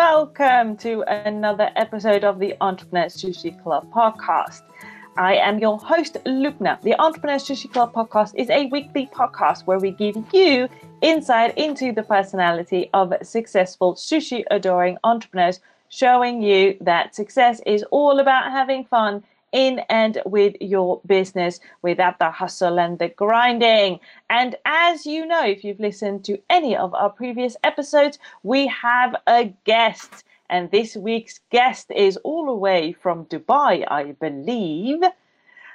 welcome to another episode of the Entrepreneur Sushi Club podcast. I am your host, Lubna. The Entrepreneur Sushi Club podcast is a weekly podcast where we give you insight into the personality of successful sushi adoring entrepreneurs, showing you that success is all about having fun in and with your business without the hustle and the grinding. And as you know, if you've listened to any of our previous episodes, we have a guest. And this week's guest is all the way from Dubai, I believe.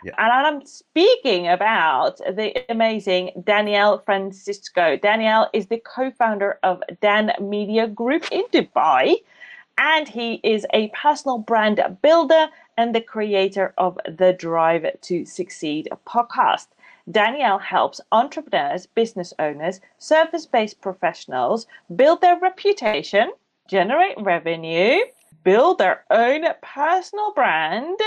Yeah. And I'm speaking about the amazing Danielle Francisco. Danielle is the co founder of Dan Media Group in Dubai, and he is a personal brand builder and the creator of the Drive to Succeed podcast. Danielle helps entrepreneurs, business owners, service based professionals build their reputation, generate revenue, build their own personal brand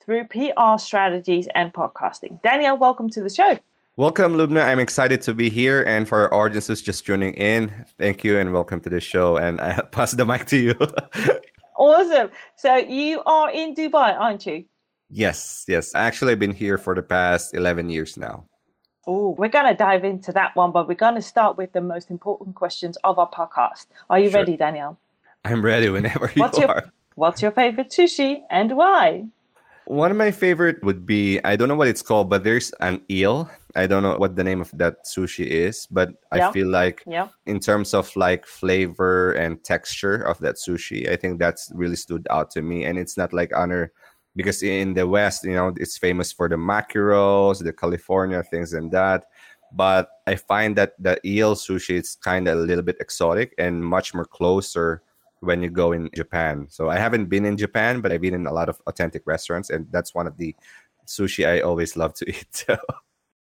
through PR strategies and podcasting. Danielle, welcome to the show. Welcome, Lubna. I'm excited to be here. And for our audiences just joining in, thank you and welcome to the show. And I pass the mic to you. Awesome. So you are in Dubai, aren't you? Yes, yes. Actually, I've been here for the past 11 years now. Oh, we're going to dive into that one, but we're going to start with the most important questions of our podcast. Are you sure. ready, Danielle? I'm ready whenever you what's are. Your, what's your favorite sushi and why? One of my favorite would be I don't know what it's called, but there's an eel. I don't know what the name of that sushi is, but yeah. I feel like yeah. in terms of like flavor and texture of that sushi, I think that's really stood out to me. And it's not like honor because in the West, you know, it's famous for the mackerels, the California things and that. But I find that the eel sushi is kind of a little bit exotic and much more closer when you go in Japan. So I haven't been in Japan, but I've been in a lot of authentic restaurants, and that's one of the sushi I always love to eat. So.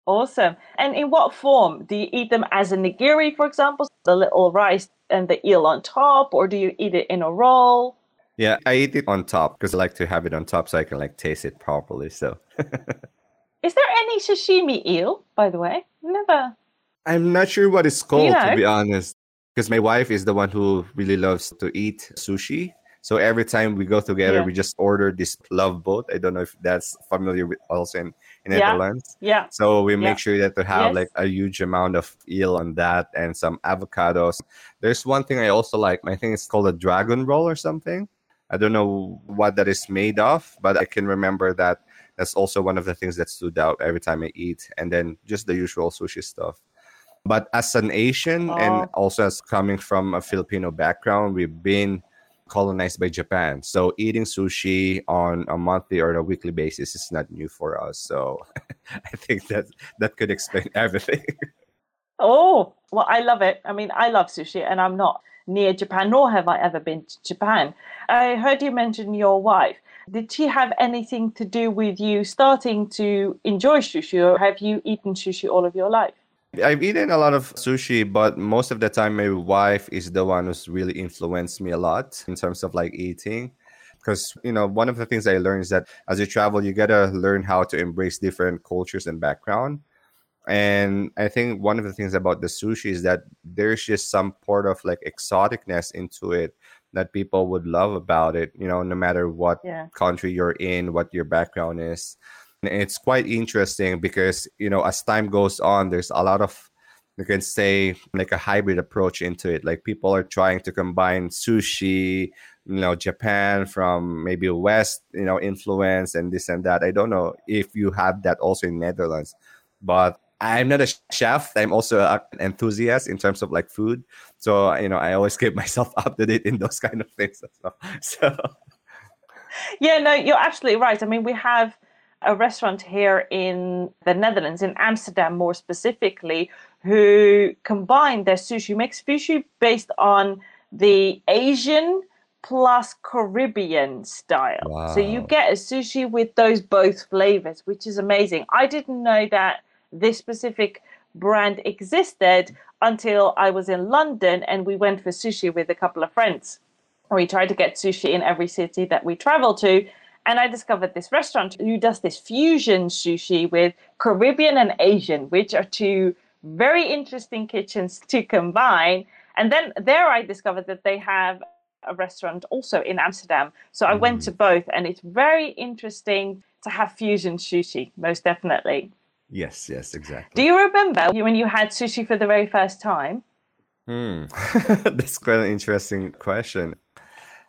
Awesome. And in what form? Do you eat them as a nigiri, for example, the little rice and the eel on top, or do you eat it in a roll? Yeah, I eat it on top because I like to have it on top so I can like taste it properly. So, is there any sashimi eel, by the way? Never. I'm not sure what it's called, you know? to be honest because my wife is the one who really loves to eat sushi. So every time we go together, yeah. we just order this love boat. I don't know if that's familiar with also in, in yeah. Netherlands. Yeah. So we make yeah. sure that to have yes. like a huge amount of eel on that and some avocados. There's one thing I also like. I think it's called a dragon roll or something. I don't know what that is made of, but I can remember that that's also one of the things that stood out every time I eat. And then just the usual sushi stuff. But as an Asian oh. and also as coming from a Filipino background, we've been colonized by Japan. So eating sushi on a monthly or a weekly basis is not new for us. So I think that that could explain everything. oh, well, I love it. I mean, I love sushi and I'm not near Japan, nor have I ever been to Japan. I heard you mention your wife. Did she have anything to do with you starting to enjoy sushi, or have you eaten sushi all of your life? I've eaten a lot of sushi, but most of the time, my wife is the one who's really influenced me a lot in terms of like eating. Because, you know, one of the things I learned is that as you travel, you got to learn how to embrace different cultures and background. And I think one of the things about the sushi is that there's just some part of like exoticness into it that people would love about it, you know, no matter what yeah. country you're in, what your background is it's quite interesting because you know as time goes on there's a lot of you can say like a hybrid approach into it. Like people are trying to combine sushi you know japan from maybe west you know influence and this and that. I don't know if you have that also in netherlands but i'm not a chef. I'm also an enthusiast in terms of like food. So you know i always keep myself up to date in those kind of things as well. So yeah no you're absolutely right. I mean we have a restaurant here in the Netherlands, in Amsterdam more specifically, who combine their sushi, makes sushi based on the Asian plus Caribbean style. Wow. So you get a sushi with those both flavors, which is amazing. I didn't know that this specific brand existed until I was in London and we went for sushi with a couple of friends. We tried to get sushi in every city that we travel to. And I discovered this restaurant who does this fusion sushi with Caribbean and Asian, which are two very interesting kitchens to combine. And then there I discovered that they have a restaurant also in Amsterdam. So I mm. went to both, and it's very interesting to have fusion sushi, most definitely. Yes, yes, exactly. Do you remember when you had sushi for the very first time? Hmm, that's quite an interesting question.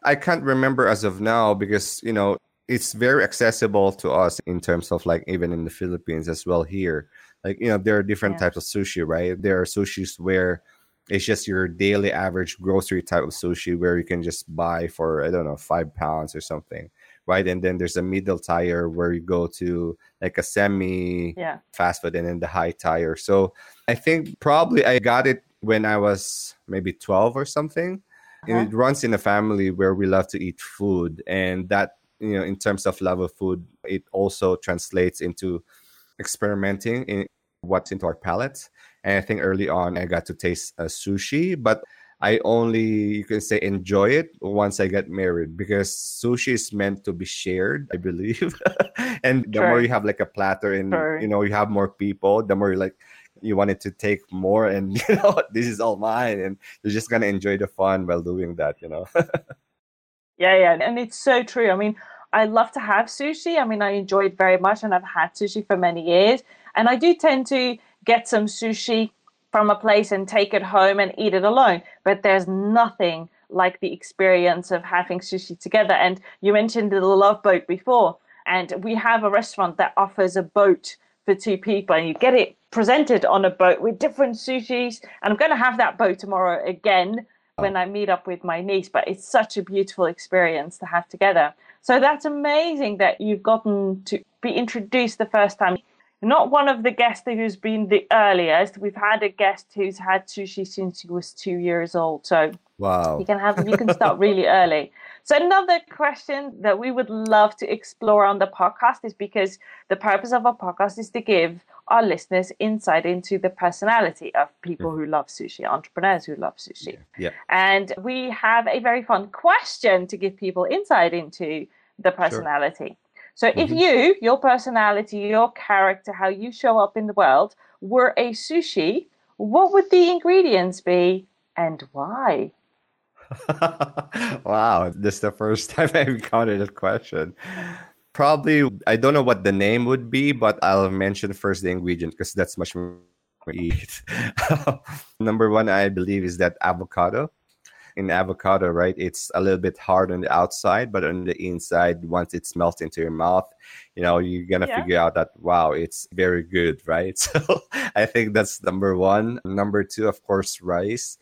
I can't remember as of now because, you know, it's very accessible to us in terms of like even in the Philippines as well here. Like, you know, there are different yeah. types of sushi, right? There are sushis where it's just your daily average grocery type of sushi where you can just buy for, I don't know, five pounds or something. Right. And then there's a middle tier where you go to like a semi yeah. fast food and then the high tier. So I think probably I got it when I was maybe 12 or something. Uh-huh. It runs in a family where we love to eat food. And that, you know, in terms of love of food, it also translates into experimenting in what's into our palates. And I think early on I got to taste uh, sushi, but I only you can say enjoy it once I get married because sushi is meant to be shared, I believe. and the more you have like a platter and you know you have more people, the more you like you wanted to take more and you know this is all mine and you're just gonna enjoy the fun while doing that, you know. yeah, yeah, and it's so true. I mean, I love to have sushi. I mean, I enjoy it very much, and I've had sushi for many years. And I do tend to get some sushi from a place and take it home and eat it alone. But there's nothing like the experience of having sushi together. And you mentioned the love boat before, and we have a restaurant that offers a boat for two people, and you get it presented on a boat with different sushis. And I'm going to have that boat tomorrow again oh. when I meet up with my niece. But it's such a beautiful experience to have together. So that's amazing that you've gotten to be introduced the first time not one of the guests who's been the earliest. We've had a guest who's had sushi since he was two years old. So wow, you can have you can start really early. So another question that we would love to explore on the podcast is because the purpose of our podcast is to give our listeners insight into the personality of people mm-hmm. who love sushi, entrepreneurs who love sushi. Yeah. yeah. And we have a very fun question to give people insight into the personality. Sure. So mm-hmm. if you, your personality, your character, how you show up in the world were a sushi, what would the ingredients be and why? wow, this is the first time I've encountered that question. Probably, I don't know what the name would be, but I'll mention first the ingredient because that's much more eat. Number one, I believe, is that avocado in avocado, right? It's a little bit hard on the outside, but on the inside, once it's melted into your mouth, you know, you're gonna yeah. figure out that wow, it's very good, right? So I think that's number one. Number two, of course, rice.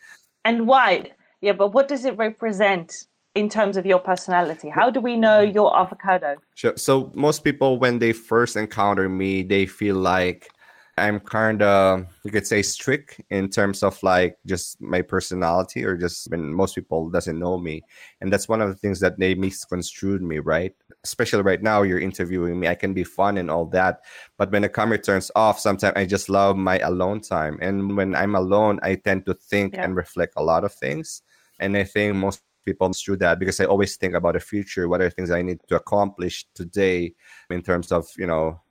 And why? Yeah, but what does it represent? In terms of your personality? How do we know mm-hmm. your avocado? Sure. So most people, when they first encounter me, they feel like I'm kind of you could say strict in terms of like just my personality or just when most people doesn't know me and that's one of the things that they misconstrued me right especially right now you're interviewing me I can be fun and all that but when the camera turns off sometimes I just love my alone time and when I'm alone I tend to think yeah. and reflect a lot of things and I think most people through that because I always think about the future what are things I need to accomplish today in terms of you know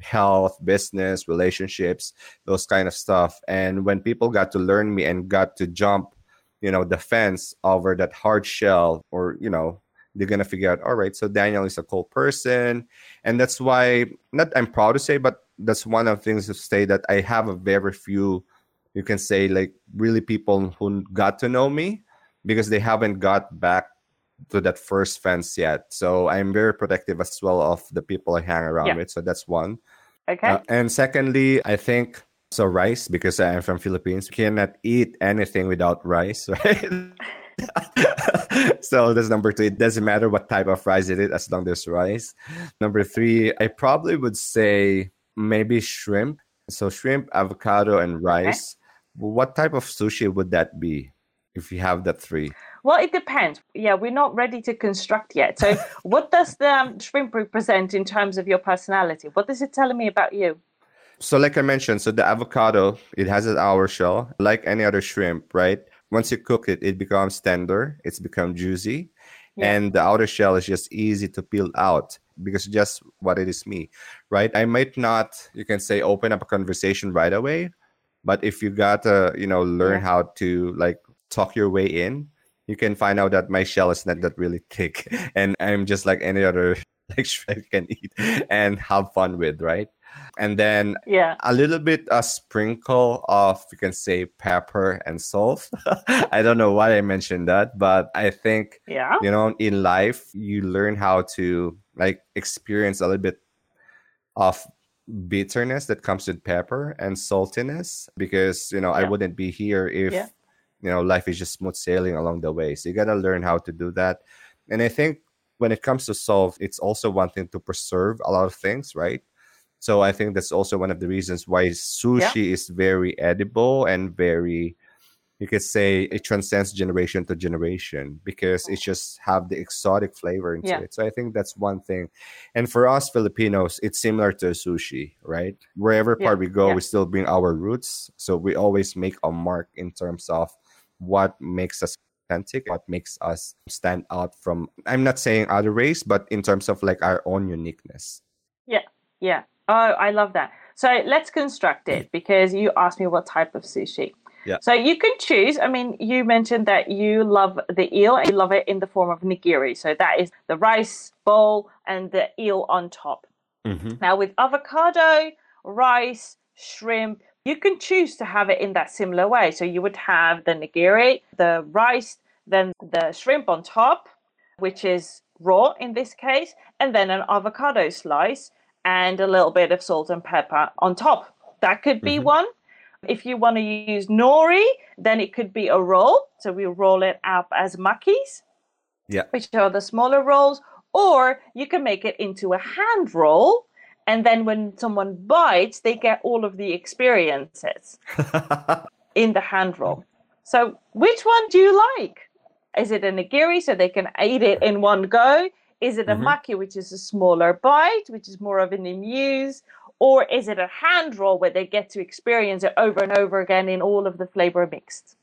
health, business, relationships, those kind of stuff. And when people got to learn me and got to jump, you know, the fence over that hard shell, or, you know, they're gonna figure out, all right, so Daniel is a cool person. And that's why not I'm proud to say, but that's one of the things to say that I have a very few, you can say like really people who got to know me because they haven't got back to that first fence yet. So I'm very protective as well of the people I hang around yeah. with. So that's one. Okay. Uh, and secondly, I think so rice because I'm from Philippines. We cannot eat anything without rice, right? so that's number two. It doesn't matter what type of rice it is as long as there's rice. Number three, I probably would say maybe shrimp. So shrimp, avocado, and rice. Okay. What type of sushi would that be if you have that three? Well, it depends. Yeah, we're not ready to construct yet. So, what does the um, shrimp represent in terms of your personality? What is it telling me about you? So, like I mentioned, so the avocado, it has an outer shell, like any other shrimp, right? Once you cook it, it becomes tender, it's become juicy, yeah. and the outer shell is just easy to peel out because just what it is me, right? I might not, you can say, open up a conversation right away, but if you got to, you know, learn yeah. how to like talk your way in, you can find out that my shell is not that really thick and I'm just like any other like shrimp can eat and have fun with, right? And then yeah, a little bit a sprinkle of you can say pepper and salt. I don't know why I mentioned that, but I think yeah, you know, in life you learn how to like experience a little bit of bitterness that comes with pepper and saltiness because you know yeah. I wouldn't be here if yeah. You know life is just smooth sailing along the way. So you gotta learn how to do that. And I think when it comes to solve it's also one thing to preserve a lot of things, right? So I think that's also one of the reasons why sushi yeah. is very edible and very you could say it transcends generation to generation because it just have the exotic flavor into yeah. it. So I think that's one thing. And for us Filipinos, it's similar to sushi, right? Wherever yeah. part we go, we still bring our roots. So we always make a mark in terms of what makes us authentic, what makes us stand out from I'm not saying other race, but in terms of like our own uniqueness. Yeah. Yeah. Oh, I love that. So let's construct it because you asked me what type of sushi. Yeah. So you can choose. I mean, you mentioned that you love the eel and you love it in the form of nigiri. So that is the rice bowl and the eel on top. Mm-hmm. Now with avocado, rice, shrimp, you can choose to have it in that similar way. So you would have the nigiri, the rice, then the shrimp on top, which is raw in this case, and then an avocado slice and a little bit of salt and pepper on top. That could be mm-hmm. one. If you want to use nori, then it could be a roll. So we roll it up as makis, yeah. which are the smaller rolls. Or you can make it into a hand roll. And then when someone bites, they get all of the experiences in the hand roll. So which one do you like? Is it a nigiri so they can eat it in one go? Is it a mm-hmm. maki, which is a smaller bite, which is more of an amuse? or is it a hand roll where they get to experience it over and over again in all of the flavor mixed?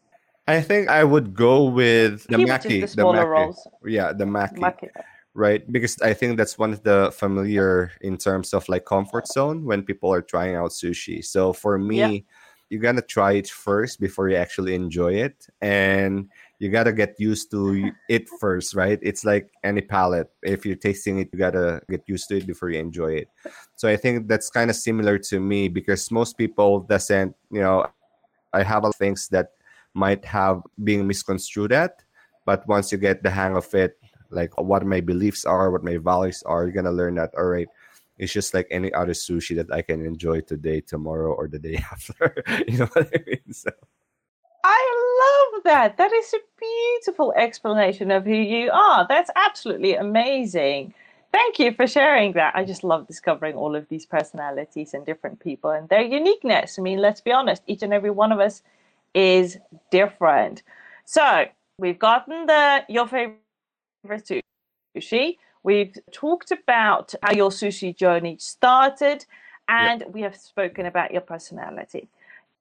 I think I would go with the maki. The smaller the maki. rolls. Yeah, the maki. maki. Right, because I think that's one of the familiar in terms of like comfort zone when people are trying out sushi. So for me, yeah. you gotta try it first before you actually enjoy it, and you gotta get used to it first, right? It's like any palate. If you're tasting it, you gotta get used to it before you enjoy it. So I think that's kind of similar to me because most people doesn't, you know, I have a things that might have being misconstrued at, but once you get the hang of it, like what my beliefs are, what my values are, you're gonna learn that. All right, it's just like any other sushi that I can enjoy today, tomorrow, or the day after. you know what I mean? So. I love that. That is a beautiful explanation of who you are. That's absolutely amazing. Thank you for sharing that. I just love discovering all of these personalities and different people and their uniqueness. I mean, let's be honest, each and every one of us is different. So we've gotten the your favorite sushi. We've talked about how your sushi journey started, and yep. we have spoken about your personality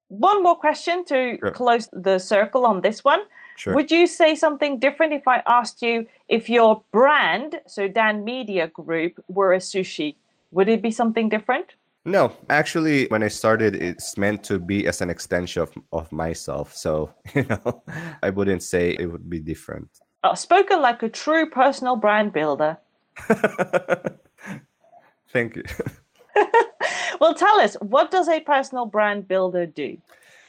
one more question to sure. close the circle on this one. Sure. Would you say something different if I asked you if your brand, so Dan Media Group, were a sushi? Would it be something different? No, actually, when I started, it's meant to be as an extension of, of myself. So, you know, I wouldn't say it would be different. Uh, spoken like a true personal brand builder. Thank you. well, tell us, what does a personal brand builder do?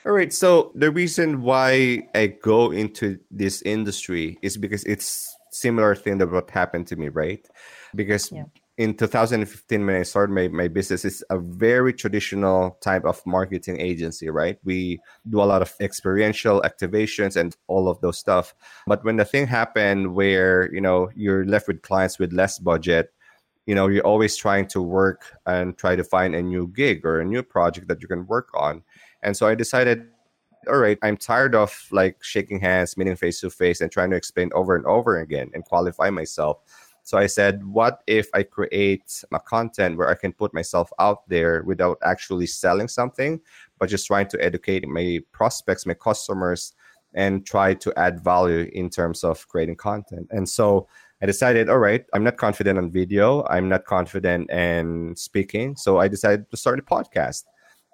All right. So the reason why I go into this industry is because it's similar thing that what happened to me, right? Because yeah. In 2015, when I started my, my business, it's a very traditional type of marketing agency, right? We do a lot of experiential activations and all of those stuff. But when the thing happened where, you know, you're left with clients with less budget, you know you're always trying to work and try to find a new gig or a new project that you can work on and so i decided all right i'm tired of like shaking hands meeting face to face and trying to explain over and over again and qualify myself so i said what if i create a content where i can put myself out there without actually selling something but just trying to educate my prospects my customers and try to add value in terms of creating content and so I decided, all right, I'm not confident on video. I'm not confident in speaking. So I decided to start a podcast.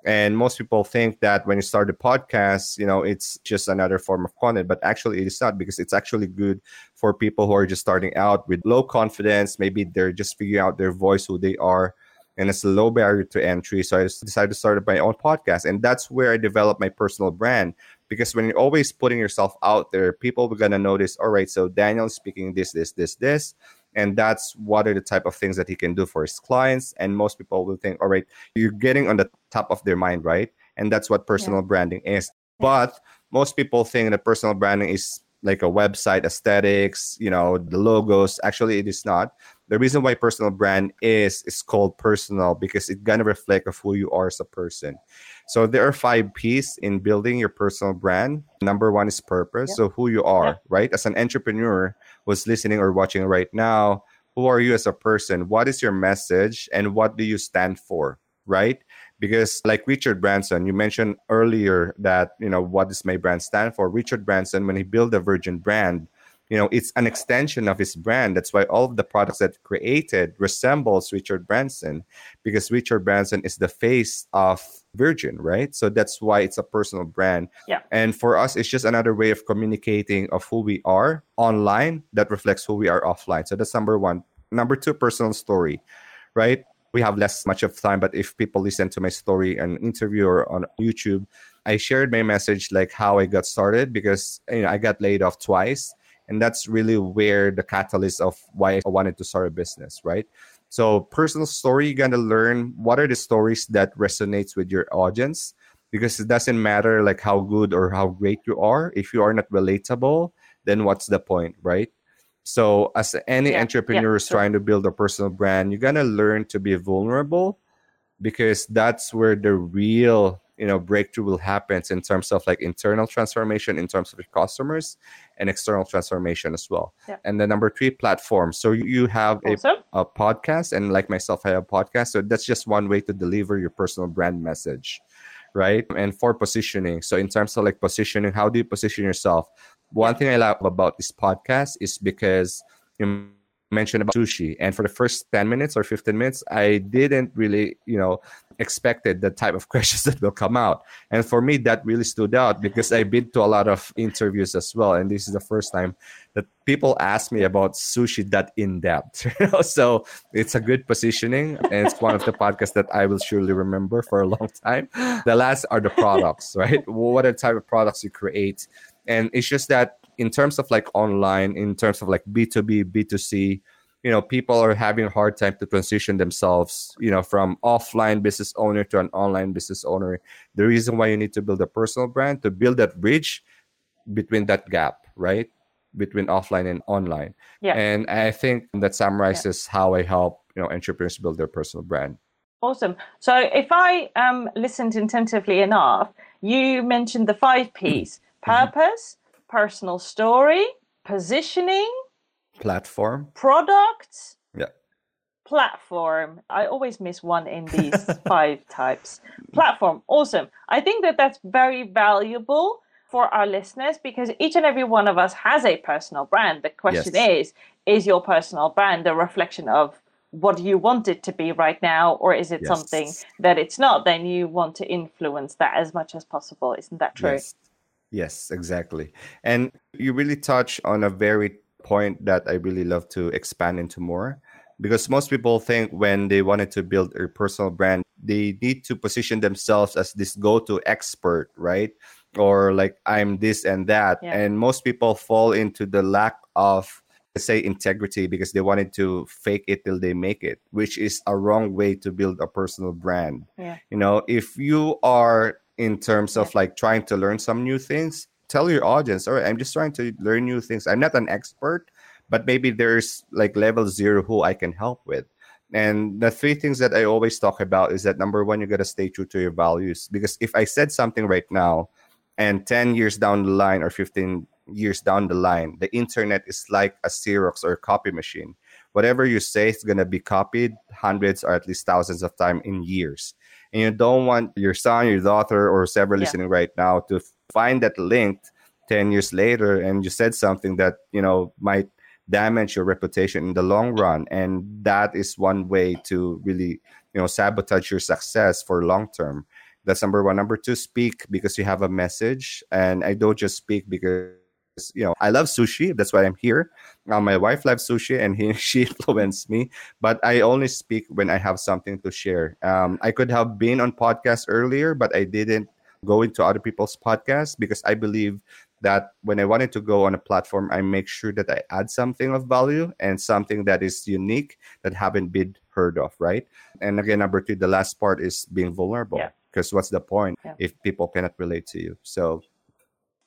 And most people think that when you start a podcast, you know, it's just another form of content, but actually it is not because it's actually good for people who are just starting out with low confidence. Maybe they're just figuring out their voice, who they are, and it's a low barrier to entry. So I decided to start my own podcast. And that's where I developed my personal brand because when you're always putting yourself out there, people are going to notice, all right, so Daniel's speaking this, this, this, this and that's what are the type of things that he can do for his clients. And most people will think all right you're getting on the top of their mind right? And that's what personal yeah. branding is. But most people think that personal branding is like a website aesthetics you know the logos. Actually it is not the reason why personal brand is is called personal because it gonna reflect of who you are as a person. So there are five p's in building your personal brand. Number one is purpose. So who you are right? As an entrepreneur who's listening or watching right now who are you as a person? What is your message and what do you stand for right? Because like richard branson you mentioned earlier that you know what does my brand stand for? Richard branson when he built the virgin brand you know it's an extension of his brand. That's why all of the products that created resembles richard branson because richard branson is the face of virgin right? So that's why it's a personal brand. Yeah. And for us it's just another way of communicating of who we are online that reflects who we are offline. So that's number one. Number two personal story right? We have less much of time but if people listen to my story and interview or on youtube i shared my message like how i got started because you know i got laid off twice and that's really where the catalyst of why i wanted to start a business right so personal story you're gonna learn what are the stories that resonates with your audience because it doesn't matter like how good or how great you are if you are not relatable then what's the point right so as any yeah, entrepreneur yeah, is sure. trying to build a personal brand you're gonna learn to be vulnerable because that's where the real you know breakthrough will happen in terms of like internal transformation in terms of your customers and external transformation as well. Yeah. and the number three platform. So you have awesome. a, a podcast and like myself i have a podcast. So that's just one way to deliver your personal brand message right? And for positioning. So in terms of like positioning how do you position yourself? One thing i love about this podcast is because you mentioned about sushi. And for the first 10 minutes or 15 minutes i didn't really you know expected the type of questions that will come out. And for me that really stood out because i've been to a lot of interviews as well. And this is the first time that people ask me about sushi that in depth so it's a good positioning. And it's one of the podcasts that i will surely remember for a long time. The last are the products right? What are the type of products you create? And it's just that in terms of like online in terms of like b2b b2c you know people are having a hard time to transition themselves you know from offline business owner to an online business owner. The reason why you need to build a personal brand to build that bridge between that gap right? Between offline and online. Yeah. And i think that summarizes yeah. how i help you know entrepreneurs build their personal brand. Awesome. So if i um listened attentively enough you mentioned the five p's. Mm-hmm. purpose personal story positioning platform. Product? Yeah. Platform. I always miss one in these five types. Platform. Awesome. I think that that's very valuable for our listeners because each and every one of us has a personal brand. The question yes. is is your personal brand a reflection of what you want it to be right now or is it yes. something that it's not? Then you want to influence that as much as possible. Isn't that true? Yes. Yes, exactly. And you really touch on a very point that I really love to expand into more because most people think when they wanted to build a personal brand, they need to position themselves as this go to expert, right? Or like I'm this and that. Yeah. And most people fall into the lack of say integrity because they wanted to fake it till they make it which is a wrong way to build a personal brand yeah. you know if you are in terms of like trying to learn some new things tell your audience all right i'm just trying to learn new things. I'm not an expert but maybe there's like level zero who i can help with. And the three things that i always talk about is that number one you got to stay true to your values. Because if i said something right now and 10 years down the line or 15 years down the line the internet is like a xerox or a copy machine. Whatever you say is going to be copied hundreds or at least thousands of times in years. And you don't want your son your daughter or whoever yeah. listening right now to find that link 10 years later and you said something that you know might damage your reputation in the long run and that is one way to really you know sabotage your success for long term That's number one. Number two, speak because you have a message. And I don't just speak because you know, I love sushi. That's why I'm here. Now, my wife loves sushi, and he, she influenced me. But I only speak when I have something to share. Um, I could have been on podcast earlier, but I didn't go to other people's podcasts because I believe that when I wanted to go on a platform, I make sure that I add something of value and something that is unique that haven't been heard of, right? And again, number two, the last part is being vulnerable. Because what's the point yeah. if people cannot relate to you? So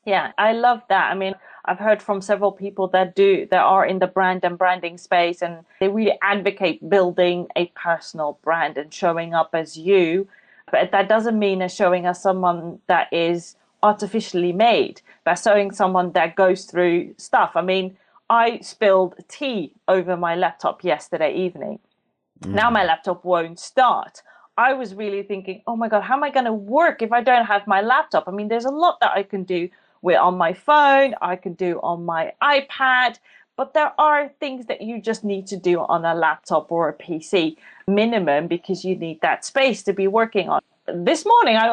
yeah, I love that. I mean, I've heard from several people that do that are in the brand and branding space and they really advocate building a personal brand and showing up as you. But that doesn't mean as showing as someone that is artificially made, but showing someone that goes through stuff. I mean, I spilled tea over my laptop yesterday evening. Mm. Now my laptop won't start. I was really thinking, oh my God, how am I going to work if I don't have my laptop? I mean, there's a lot that I can do we're on my phone, I can do on my iPad, but there are things that you just need to do on a laptop or a PC minimum because you need that space to be working on. This morning, I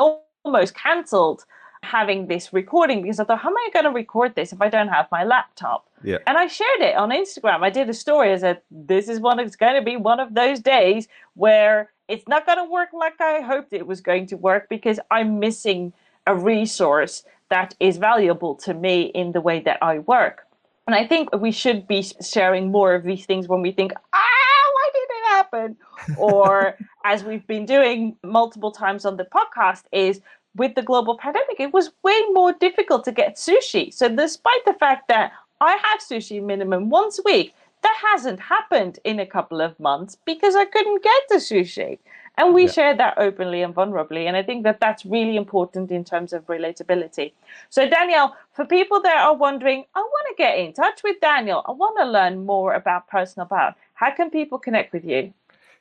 almost cancelled having this recording because I thought, how am I going to record this if I don't have my laptop? Yeah. And I shared it on Instagram. I did a story. I said, this is one, it's going to be one of those days where it's not going to work like I hoped it was going to work because I'm missing a resource that is valuable to me in the way that I work. And I think we should be sharing more of these things when we think, ah, why did it happen? or as we've been doing multiple times on the podcast, is with the global pandemic, it was way more difficult to get sushi. So, despite the fact that I have sushi minimum once a week, that hasn't happened in a couple of months because I couldn't get the sushi. And we yeah. share that openly and vulnerably. And I think that that's really important in terms of relatability. So, Daniel, for people that are wondering, I want to get in touch with Daniel, I want to learn more about personal power, how can people connect with you?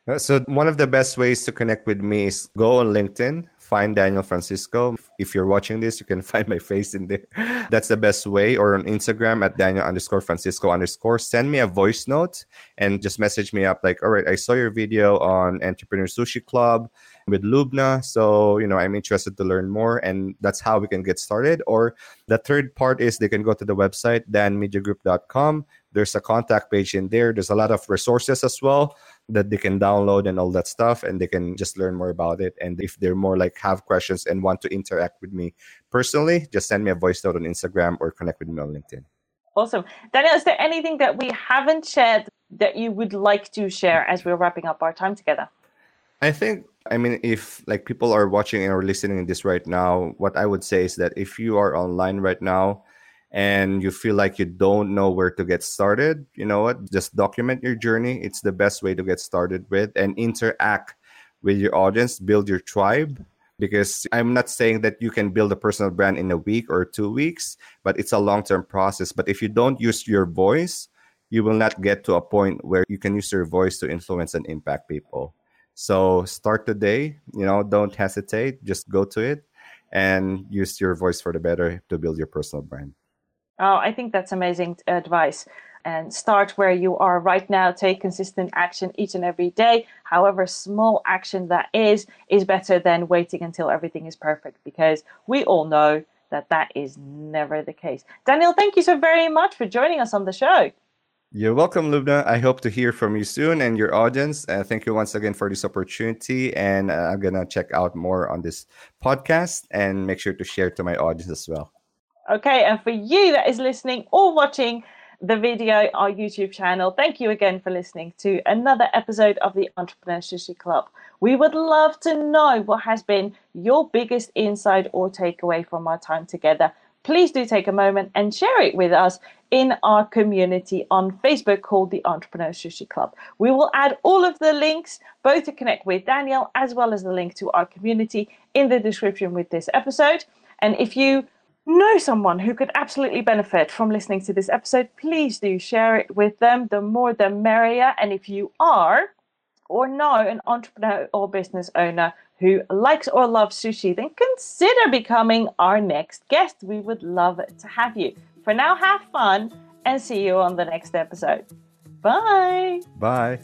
Uh, so, one of the best ways to connect with me is go on LinkedIn, find Daniel Francisco. If you're watching this, you can find my face in there. That's the best way. Or on Instagram at Daniel underscore Francisco underscore. Send me a voice note and just message me up like, all right, I saw your video on Entrepreneur Sushi Club with Lubna. So, you know, I'm interested to learn more. And that's how we can get started. Or the third part is they can go to the website, danmediagroup.com. There's a contact page in there. There's a lot of resources as well that they can download and all that stuff and they can just learn more about it. And if they're more like have questions and want to interact with me personally just send me a voice note on instagram or connect with me on linkedin. Awesome. Daniel is there anything that we haven't shared that you would like to share as we're wrapping up our time together? I think i mean if like people are watching or listening to this right now what i would say is that if you are online right now and you feel like you don't know where to get started, you know what? Just document your journey. It's the best way to get started with and interact with your audience, build your tribe. Because I'm not saying that you can build a personal brand in a week or two weeks, but it's a long term process. But if you don't use your voice, you will not get to a point where you can use your voice to influence and impact people. So start today, you know, don't hesitate, just go to it and use your voice for the better to build your personal brand. Oh, I think that's amazing advice. And start where you are right now. Take consistent action each and every day. However small action that is, is better than waiting until everything is perfect because we all know that that is never the case. Daniel, thank you so very much for joining us on the show. You're welcome, Lubna. I hope to hear from you soon and your audience. Uh, thank you once again for this opportunity. And uh, I'm going to check out more on this podcast and make sure to share to my audience as well. Okay, and for you that is listening or watching the video, our YouTube channel, thank you again for listening to another episode of the Entrepreneur Sushi Club. We would love to know what has been your biggest insight or takeaway from our time together. Please do take a moment and share it with us in our community on Facebook called the Entrepreneur Sushi Club. We will add all of the links, both to connect with Daniel as well as the link to our community in the description with this episode. And if you know someone who could absolutely benefit from listening to this episode, please do share it with them. The more the merrier. And if you are or know an entrepreneur or business owner who likes or loves sushi, then consider becoming our next guest. We would love to have you. For now, have fun and see you on the next episode. Bye. Bye.